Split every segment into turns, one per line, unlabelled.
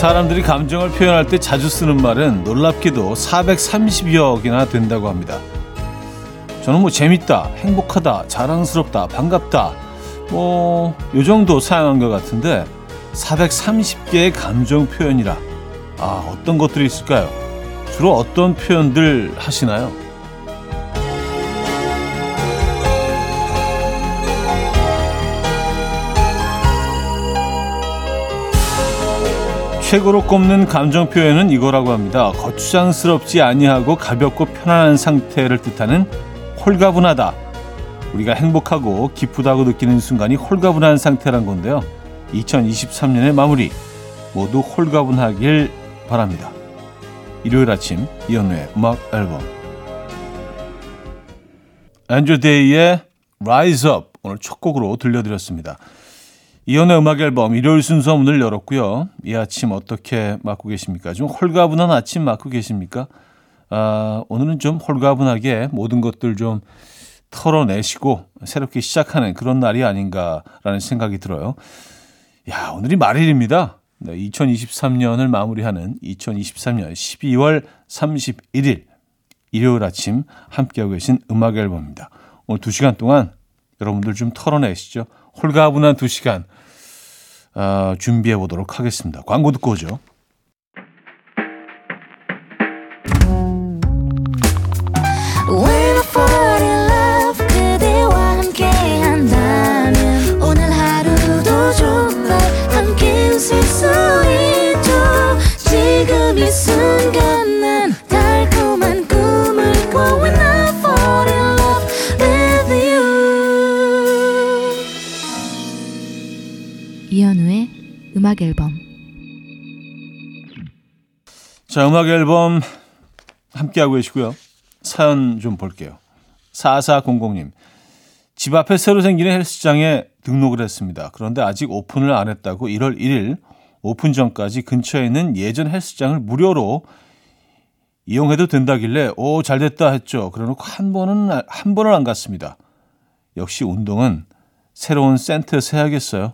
사람들이 감정을 표현할 때 자주 쓰는 말은 놀랍게도 430여 개나 된다고 합니다. 저는 뭐 재밌다, 행복하다, 자랑스럽다, 반갑다, 뭐, 요 정도 사용한 것 같은데, 430개의 감정 표현이라, 아, 어떤 것들이 있을까요? 주로 어떤 표현들 하시나요? 최고로 꼽는 감정 표현은 이거라고 합니다. 거추장스럽지 아니하고 가볍고 편안한 상태를 뜻하는 홀가분하다. 우리가 행복하고 기쁘다고 느끼는 순간이 홀가분한 상태란 건데요. 2023년의 마무리 모두 홀가분하길 바랍니다. 일요일 아침 이연우의 음악 앨범 앤드류 데이의 Rise Up 오늘 첫 곡으로 들려드렸습니다. 이연의 음악 앨범 일요일 순서 문을 열었고요. 이 아침 어떻게 맞고 계십니까? 좀 홀가분한 아침 맞고 계십니까? 아, 오늘은 좀 홀가분하게 모든 것들 좀 털어내시고 새롭게 시작하는 그런 날이 아닌가라는 생각이 들어요. 야, 오늘이 말일입니다. 네, 2023년을 마무리하는 2023년 12월 31일 일요일 아침 함께하고 계신 음악 앨범입니다. 오늘 2시간 동안 여러분들 좀 털어내시죠. 홀가분한 2시간 어, 준비해 보도록 하겠습니다. 광고 듣고 오죠. 자, 음악 앨범 함께하고 계시고요. 사연 좀 볼게요. 4400님. 집 앞에 새로 생기는 헬스장에 등록을 했습니다. 그런데 아직 오픈을 안 했다고 1월 1일 오픈 전까지 근처에 있는 예전 헬스장을 무료로 이용해도 된다길래 오 잘 됐다 했죠. 그러놓고 한 번은 한 번을 안 갔습니다. 역시 운동은 새로운 센터에서 해야겠어요.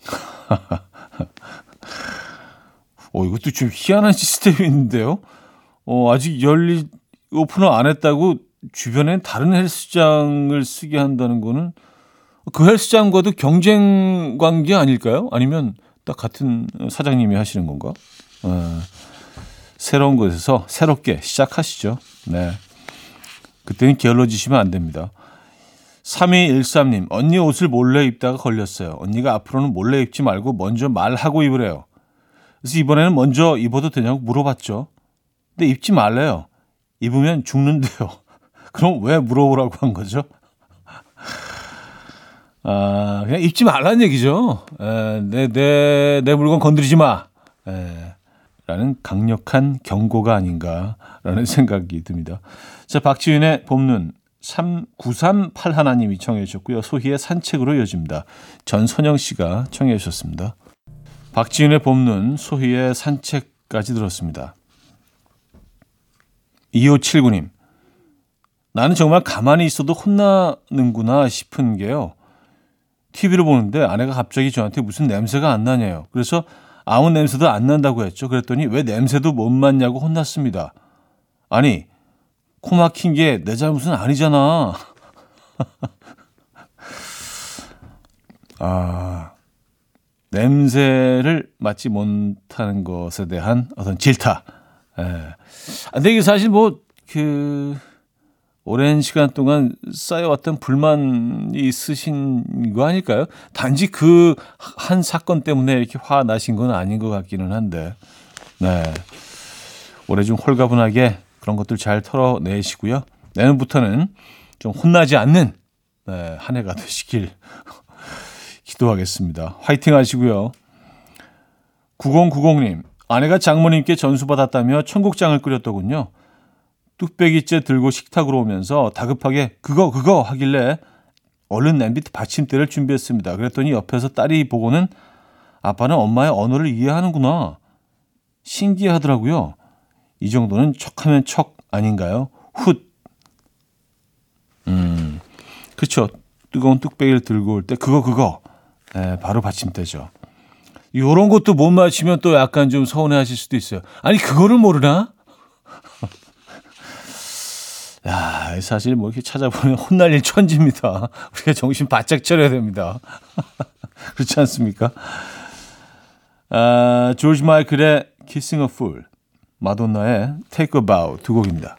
어, 이것도 좀 희한한 시스템인데요. 어, 아직 열리, 오픈을 안 했다고 주변엔 다른 헬스장을 쓰게 한다는 거는 그 헬스장과도 경쟁 관계 아닐까요? 아니면 딱 같은 사장님이 하시는 건가? 어, 새로운 곳에서 새롭게 시작하시죠. 네. 그때는 게을러지시면 안 됩니다. 3213님, 언니 옷을 몰래 입다가 걸렸어요. 언니가 앞으로는 몰래 입지 말고 먼저 말하고 입으래요. 그래서 이번에는 먼저 입어도 되냐고 물어봤죠. 근데 입지 말래요. 입으면 죽는데요. 그럼 왜 물어보라고 한 거죠? 아, 그냥 입지 말라는 얘기죠. 에, 내, 내, 내 물건 건드리지 마. 에, 라는 강력한 경고가 아닌가라는 생각이 듭니다. 자, 박지윤의 봄눈 3938 하나님이 청해 주셨고요. 소희의 산책으로 이어집니다. 전선영 씨가 청해 주셨습니다. 박지윤의 봄눈, 소희의 산책까지 들었습니다. 2579님. 나는 정말 가만히 있어도 혼나는구나 싶은 게요. TV를 보는데 아내가 갑자기 저한테 무슨 냄새가 안 나냐요. 그래서 아무 냄새도 안 난다고 했죠. 그랬더니 왜 냄새도 못 맡냐고 혼났습니다. 아니, 코 막힌 게 내 잘못은 아니잖아. 아, 냄새를 맡지 못하는 것에 대한 어떤 질타. 예. 아, 근데 이게 사실 뭐, 그, 오랜 시간 동안 쌓여왔던 불만이 있으신 거 아닐까요? 단지 그 한 사건 때문에 이렇게 화 나신 건 아닌 것 같기는 한데, 네. 올해 좀 홀가분하게 그런 것들 잘 털어내시고요. 내년부터는 좀 혼나지 않는 네, 한 해가 되시길 기도하겠습니다. 화이팅 하시고요. 9090님, 아내가 장모님께 전수받았다며 청국장을 끓였더군요. 뚝배기째 들고 식탁으로 오면서 다급하게 그거 그거 하길래 얼른 냄비 받침대를 준비했습니다. 그랬더니 옆에서 딸이 보고는 아빠는 엄마의 언어를 이해하는구나. 신기하더라고요. 이 정도는 척하면 척 아닌가요? 훗. 음, 그렇죠. 뜨거운 뚝배기를 들고 올 때 그거 그거 네, 바로 받침대죠. 요런 것도 못 맞히면 또 약간 좀 서운해 하실 수도 있어요. 아니, 그거를 모르나? 야, 사실 뭐 이렇게 찾아보면 혼날 일 천지입니다. 우리가 정신 바짝 차려야 됩니다. 그렇지 않습니까? 아, 조지 마이클의 Kissing a Fool, 마돈나의 Take a Bow 두 곡입니다.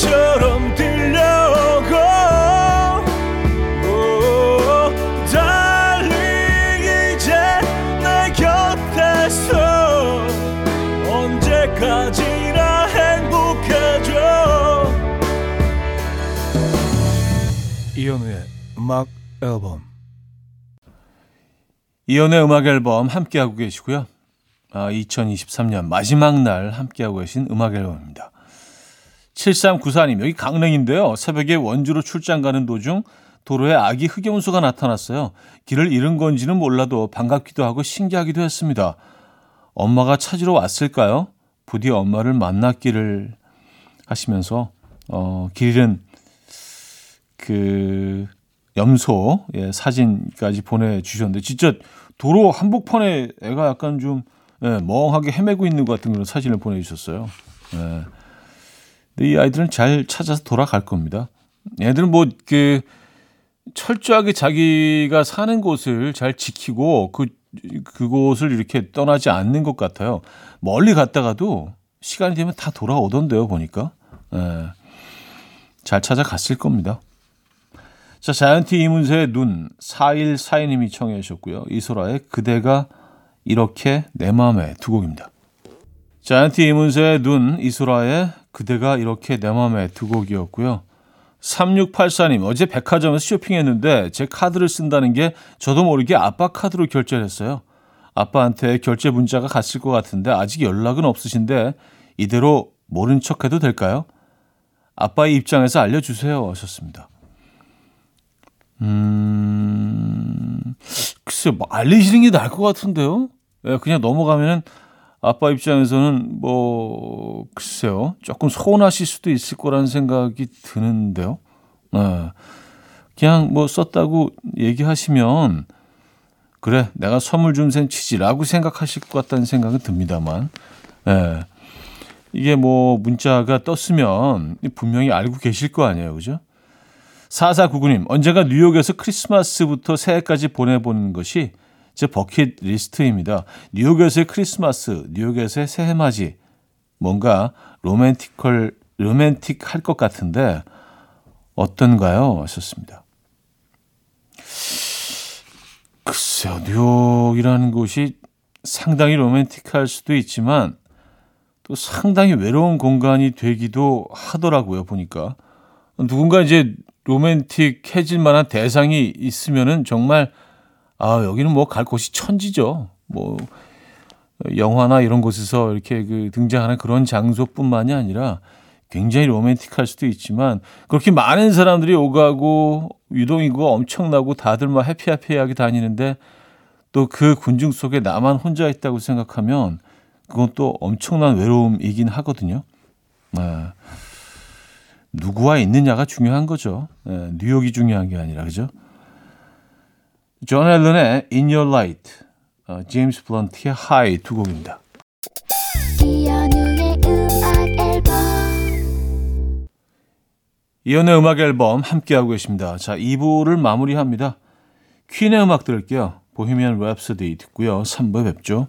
처럼 들려오고 오, 달리 이제 내 곁에서 언제까지나 행복해져 이현우의 음악 앨범
이연의 음악 앨범 함께하고 계시고요. 아, 2023년 마지막 날 함께하고 계신 음악 앨범입니다. 7394님, 여기 강릉인데요. 새벽에 원주로 출장 가는 도중 도로에 아기 흑염소가 나타났어요. 길을 잃은 건지는 몰라도 반갑기도 하고 신기하기도 했습니다. 엄마가 찾으러 왔을까요? 부디 엄마를 만났기를 하시면서, 어, 길 잃은 그 염소 예, 사진까지 보내주셨는데 진짜 도로 한복판에 애가 약간 좀 예, 멍하게 헤매고 있는 것 같은 그런 사진을 보내주셨어요. 예. 이 아이들은 잘 찾아서 돌아갈 겁니다. 애들은 뭐 그 철저하게 자기가 사는 곳을 잘 지키고 그 그곳을 이렇게 떠나지 않는 것 같아요. 멀리 갔다가도 시간이 되면 다 돌아오던데요, 보니까. 예. 잘 찾아갔을 겁니다. 자, 자이언티 이문세의 눈, 4142님이 청해 주셨고요. 이소라의 그대가 이렇게 내 마음에 두 곡입니다. 자이언티 이문세의 눈, 이소라의 그대가 이렇게 내 마음에 두 곡이었고요. 3684님, 어제 백화점에서 쇼핑했는데 제 카드를 쓴다는 게 저도 모르게 아빠 카드로 결제를 했어요. 아빠한테 결제 문자가 갔을 것 같은데 아직 연락은 없으신데 이대로 모른 척 해도 될까요? 아빠의 입장에서 알려주세요. 하셨습니다. 음, 글쎄, 뭐 알리시는 게 나을 것 같은데요? 예, 그냥 넘어가면은 아빠 입장에서는 뭐, 글쎄요. 조금 서운하실 수도 있을 거라는 생각이 드는데요. 예, 그냥 뭐 썼다고 얘기하시면, 그래, 내가 선물 준 셈 치지라고 생각하실 것 같다는 생각은 듭니다만, 예. 이게 뭐 문자가 떴으면 분명히 알고 계실 거 아니에요. 그죠? 4499님, 언제가 뉴욕에서 크리스마스부터 새해까지 보내보는 것이 제 버킷 리스트입니다. 뉴욕에서의 크리스마스, 뉴욕에서의 새해 맞이. 뭔가 로맨티컬, 로맨틱할 것 같은데, 어떤가요? 하셨습니다. 글쎄요, 뉴욕이라는 곳이 상당히 로맨틱할 수도 있지만, 또 상당히 외로운 공간이 되기도 하더라고요, 보니까. 누군가 이제 로맨틱해질 만한 대상이 있으면은 정말 아 여기는 뭐 갈 곳이 천지죠. 뭐 영화나 이런 곳에서 이렇게 그 등장하는 그런 장소뿐만이 아니라 굉장히 로맨틱할 수도 있지만 그렇게 많은 사람들이 오가고 유동인구가 엄청나고 다들 막 해피해피하게 다니는데 또 그 군중 속에 나만 혼자 있다고 생각하면 그건 또 엄청난 외로움이긴 하거든요. 네. 누구와 있느냐가 중요한 거죠. 네, 뉴욕이 중요한 게 아니라 그죠? 존 앨런의 In Your Light, 어, 제임스 블런트의 High 두 곡입니다.
이현우의 음악 앨범
이현우의 음악 앨범 함께하고 계십니다. 자, 2부를 마무리합니다. 퀸의 음악 들을게요. Bohemian Rhapsody 듣고요. 3부에 뵙죠.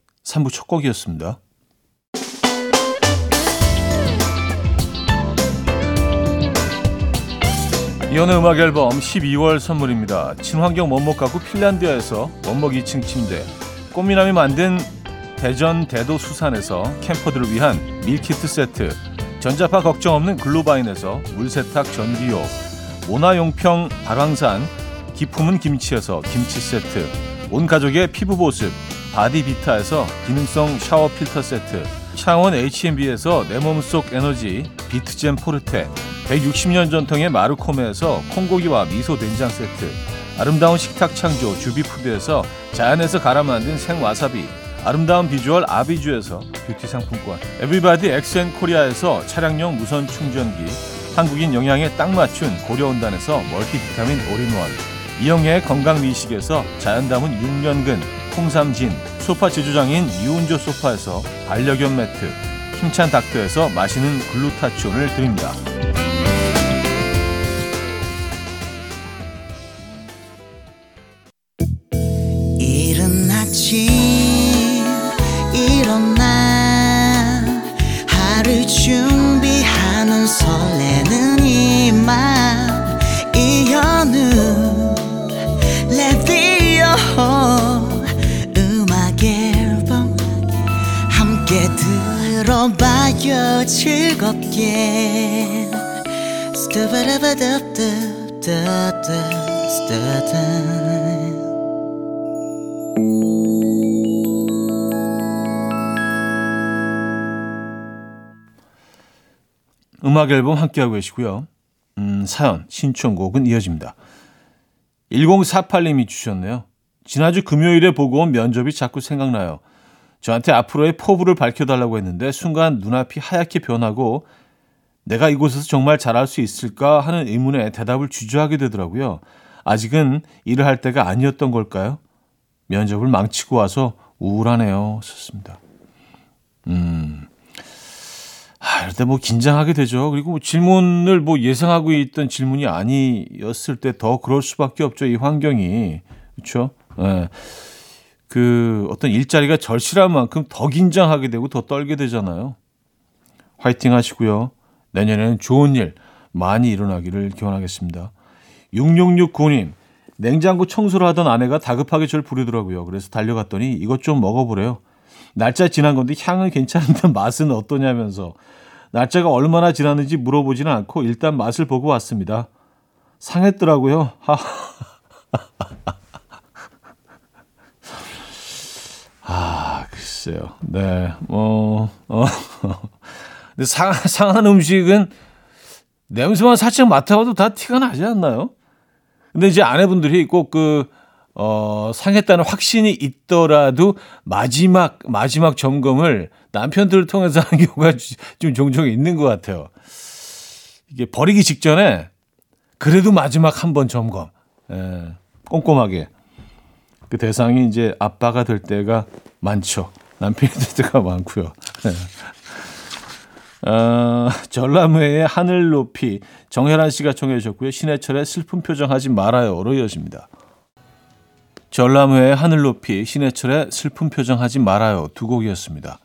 3부 첫 곡이었습니다. 이혼의 음악 앨범 12월 선물입니다. 친환경 원목 가구 핀란드에서 원목 2층 침대, 꽃미남이 만든 대전 대도 수산에서 캠퍼들을 위한 밀키트 세트. 전자파 걱정 없는 글로바인에서 물세탁 전기요. 모나용평 발왕산 기품은 김치에서 김치 세트. 온 가족의 피부 보습 바디비타에서 기능성 샤워 필터 세트 창원 H&B에서 내 몸속 에너지 비트젠 포르테 160년 전통의 마루코메에서 콩고기와 미소 된장 세트 아름다운 식탁 창조 주비푸드에서 자연에서 갈아 만든 생와사비 아름다운 비주얼 아비주에서 뷰티 상품권 에브리바디 엑센코리아에서 차량용 무선 충전기 한국인 영양에 딱 맞춘 고려은단에서 멀티비타민 올인원 이영애의 건강미식에서 자연 담은 6년근 홍삼진 소파 제조장인 이운조 소파에서 반려견 매트 힘찬 닥터에서 마시는 글루타치온을 드립니다.
음악 앨범
함께하고 계시고요. 음, 사연, 신청곡은 이어집니다. 1048님이 주셨네요. 지난주 금요일에 보고 온 면접이 자꾸 생각나요. 저한테 앞으로의 포부를 밝혀달라고 했는데 순간 눈앞이 하얗게 변하고 내가 이곳에서 정말 잘할 수 있을까 하는 의문에 대답을 주저하게 되더라고요. 아직은 일을 할 때가 아니었던 걸까요? 면접을 망치고 와서 우울하네요. 썼습니다. 음. 아, 이럴 때 뭐 긴장하게 되죠. 그리고 뭐 질문을 뭐 예상하고 있던 질문이 아니었을 때 더 그럴 수밖에 없죠. 이 환경이. 그렇죠? 예. 그 어떤 일자리가 절실한 만큼 더 긴장하게 되고 더 떨게 되잖아요. 화이팅 하시고요. 내년에는 좋은 일 많이 일어나기를 기원하겠습니다. 6669님, 냉장고 청소를 하던 아내가 다급하게 저를 부르더라고요. 그래서 달려갔더니 이것 좀 먹어보래요. 날짜 지난 건데 향은 괜찮은데 맛은 어떠냐면서 날짜가 얼마나 지났는지 물어보지는 않고 일단 맛을 보고 왔습니다. 상했더라고요. 아, 글쎄요. 네, 뭐, 어. 근데 상, 상한 음식은 냄새만 살짝 맡아봐도 다 티가 나지 않나요? 근데 이제 아내분들이 꼭 그, 어, 상했다는 확신이 있더라도 마지막, 마지막 점검을 남편들을 통해서 하는 경우가 좀 종종 있는 것 같아요. 이게 버리기 직전에 그래도 마지막 한 번 점검. 예, 꼼꼼하게. 그 대상이 이제 아빠가 될 때가 많죠. 때가 많고요. 예. 어, 전람회의 하늘 높이 정혜란 씨가 청해 주셨고요. 신해철의 슬픈 표정 하지 말아요로 이어집니다. 전람회의 하늘 높이 신해철의 슬픈 표정 하지 말아요 두 곡이었습니다.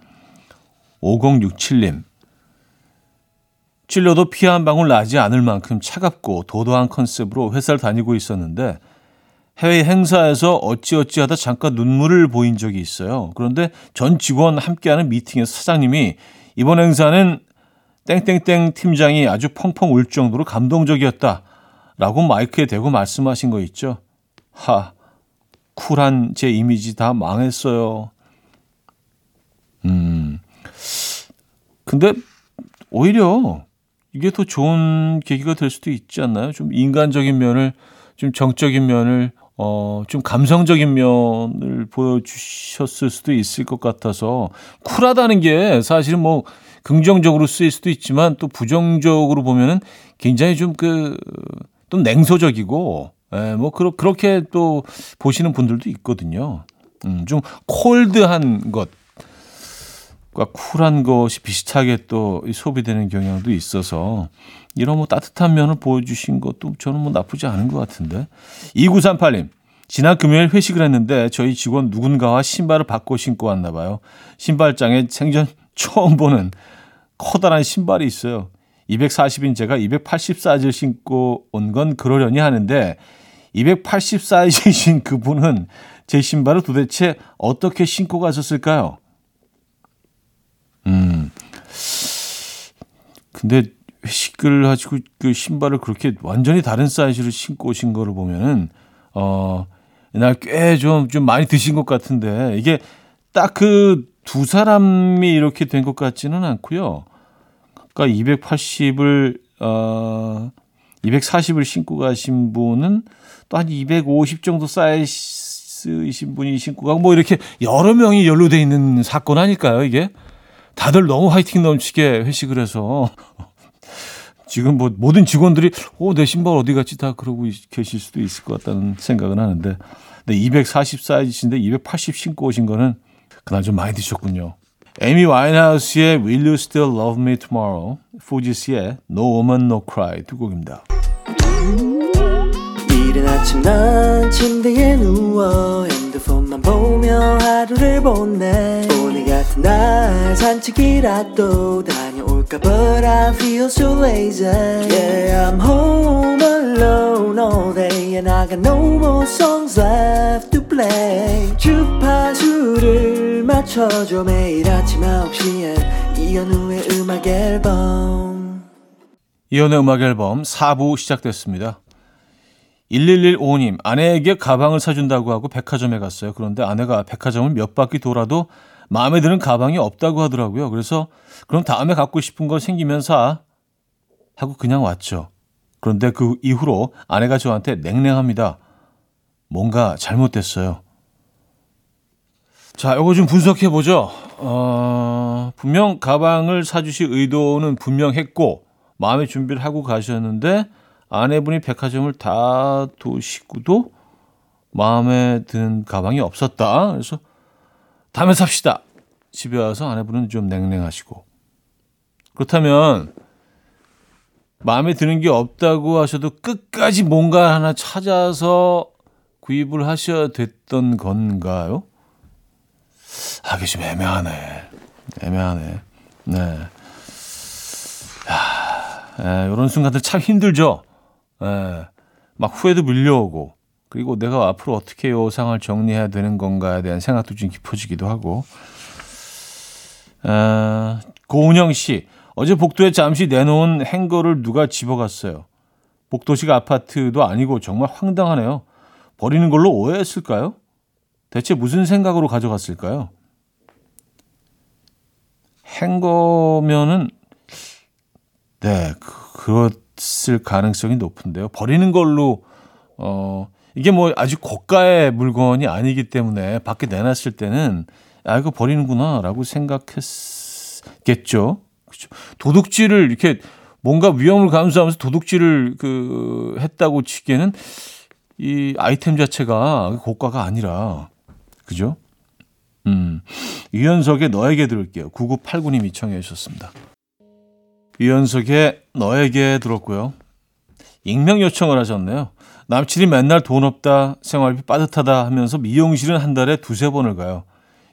5067님 찔려도 피 한 방울 나지 않을 만큼 차갑고 도도한 컨셉으로 회사를 다니고 있었는데 해외 행사에서 어찌어찌하다 잠깐 눈물을 보인 적이 있어요. 그런데 전 직원 함께하는 미팅에서 사장님이 이번 행사는 땡땡땡 팀장이 아주 펑펑 울 정도로 감동적이었다 라고 마이크에 대고 말씀하신 거 있죠. 하, 쿨한 제 이미지 다 망했어요. 음, 근데 오히려 이게 더 좋은 계기가 될 수도 있지 않나요? 좀 인간적인 면을, 좀 정적인 면을, 어, 좀 감성적인 면을 보여주셨을 수도 있을 것 같아서 쿨하다는 게 사실은 뭐 긍정적으로 쓰일 수도 있지만 또 부정적으로 보면은 굉장히 좀 그, 또 냉소적이고, 예, 뭐, 그러, 그렇게 또 보시는 분들도 있거든요. 음, 좀 콜드한 것, 과 쿨한 것이 비슷하게 또 소비되는 경향도 있어서 이런 뭐 따뜻한 면을 보여주신 것도 저는 뭐 나쁘지 않은 것 같은데. 2938님. 지난 금요일 회식을 했는데 저희 직원 누군가와 신발을 바꿔 신고 왔나 봐요. 신발장에 생전 처음 보는 커다란 신발이 있어요. 240인 제가 280 사이즈를 신고 온 건 그러려니 하는데 280 사이즈이신 그분은 제 신발을 도대체 어떻게 신고 가셨을까요? 음. 근데 회식을 가지고 그 신발을 그렇게 완전히 다른 사이즈로 신고 오신 거를 보면은 어 이날 꽤좀좀 많이 드신 것 같은데 이게 딱 그 두 사람이 이렇게 된 것 같지는 않고요. 그러니까 280을 어 240을 신고 가신 분은 또 한 250 정도 사이즈이신 분이 신고 가고 뭐 이렇게 여러 명이 연루돼 있는 사건 아닐까요, 이게? 다들 너무 화이팅 넘치게 회식을 해서 지금 뭐 모든 직원들이 어, 내 신발 어디 갔지 다 그러고 계실 수도 있을 것 같다는 생각은 하는데 근데 240 사이즈인데 280 신고 오신 거는 그날 좀 많이 드셨군요. 에미 와인하우스의 Will You Still Love Me Tomorrow, 포지스의 No Woman No Cry 두 곡입니다.
이른 아침 난 침대에 누워 핸드폰만 보며 하루를 보내 오늘 같은 날 산책이라도 다 녀올까 But I feel so lazy Yeah I'm home alone all day And I got no more songs left to play 주파수를 맞춰줘 매일 아침 9시에 이현우의 음악 앨범
이연의 음악 앨범 4부 시작됐습니다. 1115님, 아내에게 가방을 사준다고 하고 백화점에 갔어요. 그런데 아내가 백화점을 몇 바퀴 돌아도 마음에 드는 가방이 없다고 하더라고요. 그래서 그럼 다음에 갖고 싶은 거 생기면 사 하고 그냥 왔죠. 그런데 그 이후로 아내가 저한테 냉랭합니다. 뭔가 잘못됐어요. 자, 이거 좀 분석해 보죠. 어, 분명 가방을 사주실 의도는 분명했고 마음의 준비를 하고 가셨는데 아내분이 백화점을 다 도시고도 마음에 드는 가방이 없었다. 그래서 다음에 삽시다. 집에 와서 아내분은 좀 냉랭하시고 그렇다면 마음에 드는 게 없다고 하셔도 끝까지 뭔가 하나 찾아서 구입을 하셔야 됐던 건가요? 아, 이게 좀 애매하네. 애매하네. 네. 야, 이런 순간들 참 힘들죠. 에, 막 후회도 밀려오고, 그리고 내가 앞으로 어떻게 이 상황을 정리해야 되는 건가에 대한 생각도 좀 깊어지기도 하고. 에, 고은영 씨, 어제 복도에 잠시 내놓은 행거를 누가 집어갔어요. 복도식 아파트도 아니고 정말 황당하네요. 버리는 걸로 오해했을까요? 대체 무슨 생각으로 가져갔을까요? 행거면은 네, 그- 그렇을 가능성이 높은데요. 버리는 걸로 어 이게 뭐 아주 고가의 물건이 아니기 때문에 밖에 내놨을 때는 아 이거 버리는구나라고 생각했겠죠. 그렇죠. 도둑질을 이렇게 뭔가 위험을 감수하면서 도둑질을 그 했다고 치기에는 이 아이템 자체가 고가가 아니라 그죠? 음. 유연석의 너에게 들을게요. 9989님이 청해 주셨습니다. 유연석의 너에게 들었고요. 익명 요청을 하셨네요. 남친이 맨날 돈 없다, 생활비 빠듯하다 하면서 미용실은 한 달에 두세 번을 가요.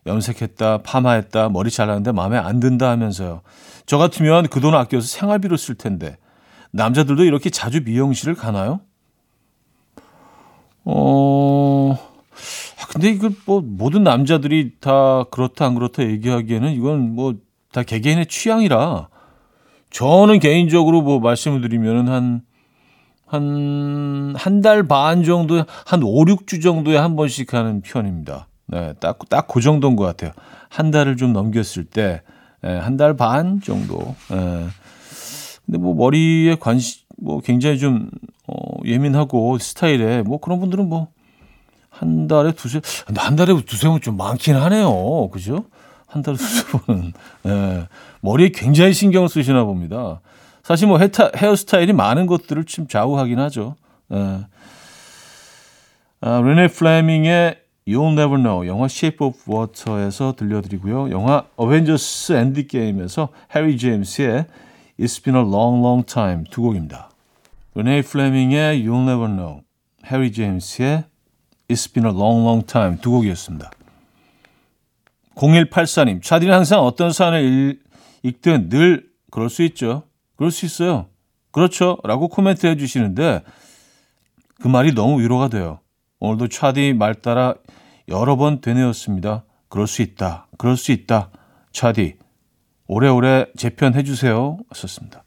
염색했다, 파마했다, 머리 잘랐는데 마음에 안 든다 하면서요. 저 같으면 그 돈 아껴서 생활비로 쓸 텐데. 남자들도 이렇게 자주 미용실을 가나요? 어, 아, 근데 이걸 뭐 모든 남자들이 다 그렇다 안 그렇다 얘기하기에는 이건 뭐 다 개개인의 취향이라 저는 개인적으로 뭐 말씀을 드리면은 한, 한, 한 달 반 정도, 한 5, 6주 정도에 한 번씩 하는 편입니다. 네, 딱, 딱 그 정도인 것 같아요. 한 달을 좀 넘겼을 때, 예, 한달 반 정도. 예. 근데 뭐 머리에 관심, 뭐 굉장히 좀, 어, 예민하고 스타일에, 뭐 그런 분들은 뭐, 한 달에 두세, 한 달에 두세 번 좀 많긴 하네요. 그죠? 한 달에 두세 번은. 예. 머리에 굉장히 신경을 쓰시나 봅니다. 사실 뭐 헤타, 헤어스타일이 많은 것들을 좀 좌우하긴 하죠. 예. 아, 르네 플레밍의 You'll Never Know 영화 Shape of Water에서 들려드리고요. 영화 Avengers Endgame에서 해리 제임스의 It's Been a Long Long Time 두 곡입니다. 레네 플레밍의 You'll Never Know, 해리 제임스의 It's Been a Long Long Time 두 곡이었습니다. 0184님, 차디는 항상 어떤 사연을 읽, 읽든 늘 그럴 수 있죠. 그럴 수 있어요. 그렇죠. 라고 코멘트 해주시는데 그 말이 너무 위로가 돼요. 오늘도 차디 말 따라 여러 번 되뇌었습니다. 그럴 수 있다. 그럴 수 있다. 차디, 오래오래 재편해 주세요. 하셨습니다.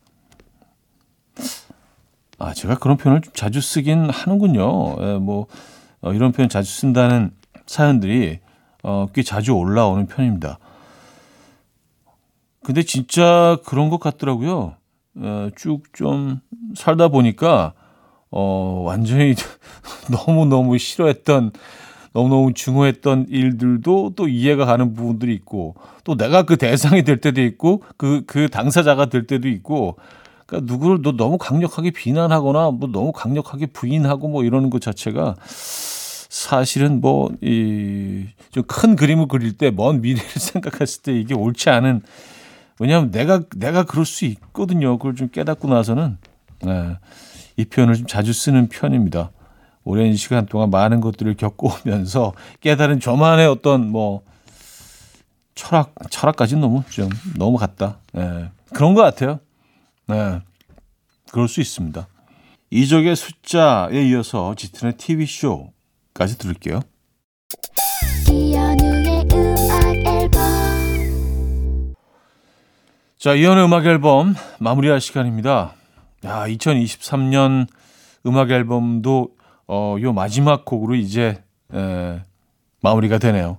아, 제가 그런 표현을 좀 자주 쓰긴 하는군요. 예, 뭐, 어, 이런 표현 자주 쓴다는 사연들이, 어, 꽤 자주 올라오는 편입니다. 근데 진짜 그런 것 같더라고요. 어, 쭉좀 살다 보니까, 어, 완전히 너무너무 싫어했던, 너무너무 중요했던 일들도 또 이해가 가는 부분들이 있고, 또 내가 그 대상이 될 때도 있고, 그, 그 당사자가 될 때도 있고, 그러니까 누구를 너 너무 강력하게 비난하거나 뭐 너무 강력하게 부인하고 뭐 이러는 것 자체가 사실은 뭐 이 좀 큰 그림을 그릴 때 먼 미래를 생각했을 때 이게 옳지 않은 왜냐하면 내가 내가 그럴 수 있거든요. 그걸 좀 깨닫고 나서는 네, 이 표현을 좀 자주 쓰는 편입니다. 오랜 시간 동안 많은 것들을 겪어오면서 깨달은 저만의 어떤 뭐 철학 철학까지는 너무 좀 너무 같다. 네, 그런 것 같아요. 네, 그럴 수 있습니다. 이적의 숫자에 이어서 짙은의 TV쇼까지 들을게요.
이현우의 음악 앨범
자, 이현의 음악 앨범 마무리할 시간입니다. 야, 2023년 음악 앨범도 어, 요 마지막 곡으로 이제 에, 마무리가 되네요.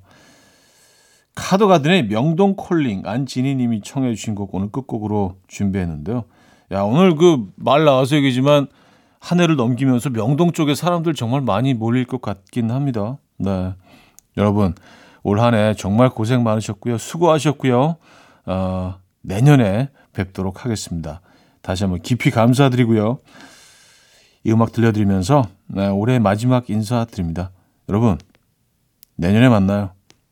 카더가든의 명동 콜링 안진희 님이 청해 주신 곡 오늘 끝곡으로 준비했는데요. 야, 오늘 그 말 나와서 얘기지만 한 해를 넘기면서 명동 쪽에 사람들 정말 많이 몰릴 것 같긴 합니다. 네. 여러분, 올 한 해 정말 고생 많으셨고요. 수고하셨고요. 어, 내년에 뵙도록 하겠습니다. 다시 한번 깊이 감사드리고요. 이 음악 들려드리면서 네, 올해 마지막 인사드립니다. 여러분, 내년에 만나요.